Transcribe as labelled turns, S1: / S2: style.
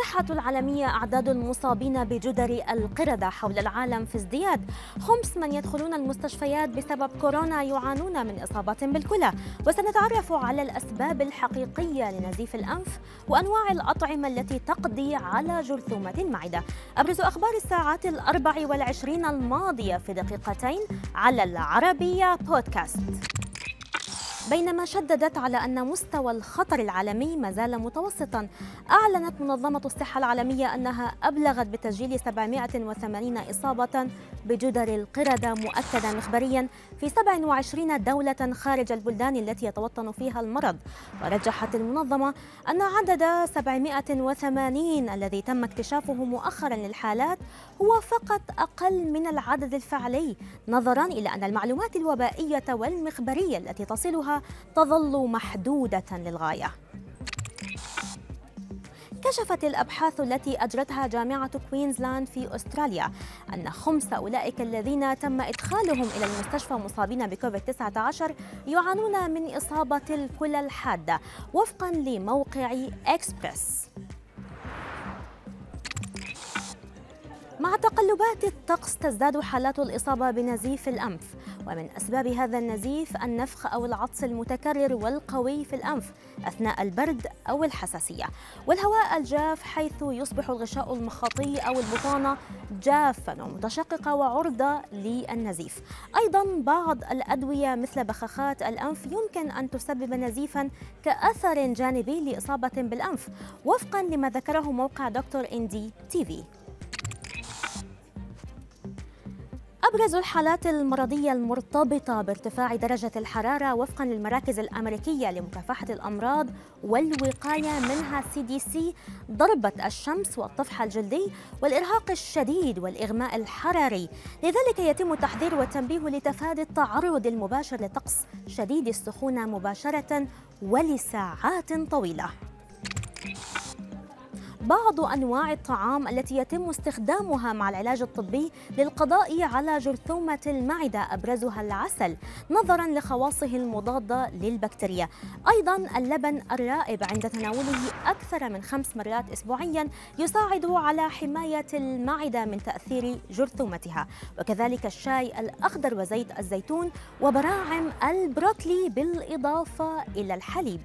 S1: الصحة العالمية أعداد المصابين بجدري القردة حول العالم في ازدياد. خمس من يدخلون المستشفيات بسبب كورونا يعانون من إصابة بالكلى. وسنتعرف على الأسباب الحقيقية لنزيف الأنف وأنواع الأطعمة التي تقضي على جرثومة المعدة أبرز أخبار الساعات الأربع والعشرين الماضية في دقيقتين على العربية بودكاست. بينما شددت على أن مستوى الخطر العالمي ما زال متوسطا. أعلنت منظمة الصحة العالمية أنها أبلغت بتسجيل 780 إصابة بجدر القردة مؤكدا مخبريا في 27 دولة خارج البلدان التي يتوطن فيها المرض. ورجحت المنظمة أن عدد 780 الذي تم اكتشافه مؤخرا للحالات هو فقط أقل من العدد الفعلي نظرا إلى أن المعلومات الوبائية والمخبرية التي تصلها تظل محدودة للغاية. كشفت الأبحاث التي أجرتها جامعة كوينزلاند في أستراليا أن خمس أولئك الذين تم إدخالهم إلى المستشفى مصابين بكوفيد 19 يعانون من إصابة الكلى الحادة وفقا لموقع إكسبرس مع تقلبات الطقس تزداد حالات الإصابة بنزيف الأنف. ومن أسباب هذا النزيف النفخ أو العطس المتكرر والقوي في الأنف أثناء البرد أو الحساسية. والهواء الجاف حيث يصبح الغشاء المخاطي أو البطانة جافا ومتشققة وعرضة للنزيف. أيضا بعض الأدوية مثل بخاخات الأنف يمكن أن تسبب نزيفا كأثر جانبي لإصابة بالأنف. وفقا لما ذكره موقع دكتور إن دي تي في. أبرز الحالات المرضية المرتبطة بارتفاع درجة الحرارة وفقا للمراكز الأمريكية لمكافحة الأمراض والوقاية منها CDC ضربة الشمس والطفح الجلدي والإرهاق الشديد والإغماء الحراري. لذلك يتم التحذير والتنبيه لتفادي التعرض المباشر لطقس شديد السخونة مباشرة ولساعات طويلة. بعض أنواع الطعام التي يتم استخدامها مع العلاج الطبي للقضاء على جرثومة المعدة أبرزها العسل نظرا لخواصه المضادة للبكتيريا. أيضا اللبن الرائب عند تناوله أكثر من خمس مرات اسبوعيا يساعد على حماية المعدة من تأثير جرثومتها. وكذلك الشاي الأخضر وزيت الزيتون وبراعم البروكلي بالإضافة إلى الحليب.